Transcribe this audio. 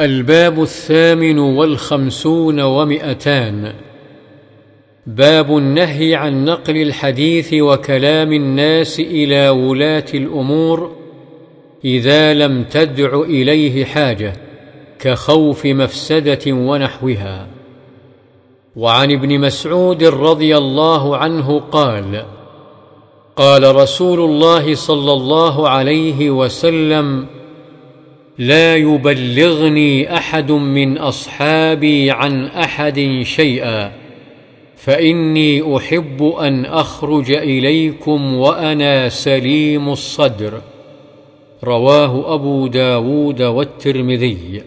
الباب الثامن والخمسون ومئتان. باب النهي عن نقل الحديث وكلام الناس إلى ولاة الأمور إذا لم تدع إليه حاجة كخوف مفسدة ونحوها. وعن ابن مسعود رضي الله عنه قال قال رسول الله صلى الله عليه وسلم لا يبلغني أحد من أصحابي عن أحد شيئا فإني أحب أن أخرج إليكم وأنا سليم الصدر. رواه أبو داود والترمذي.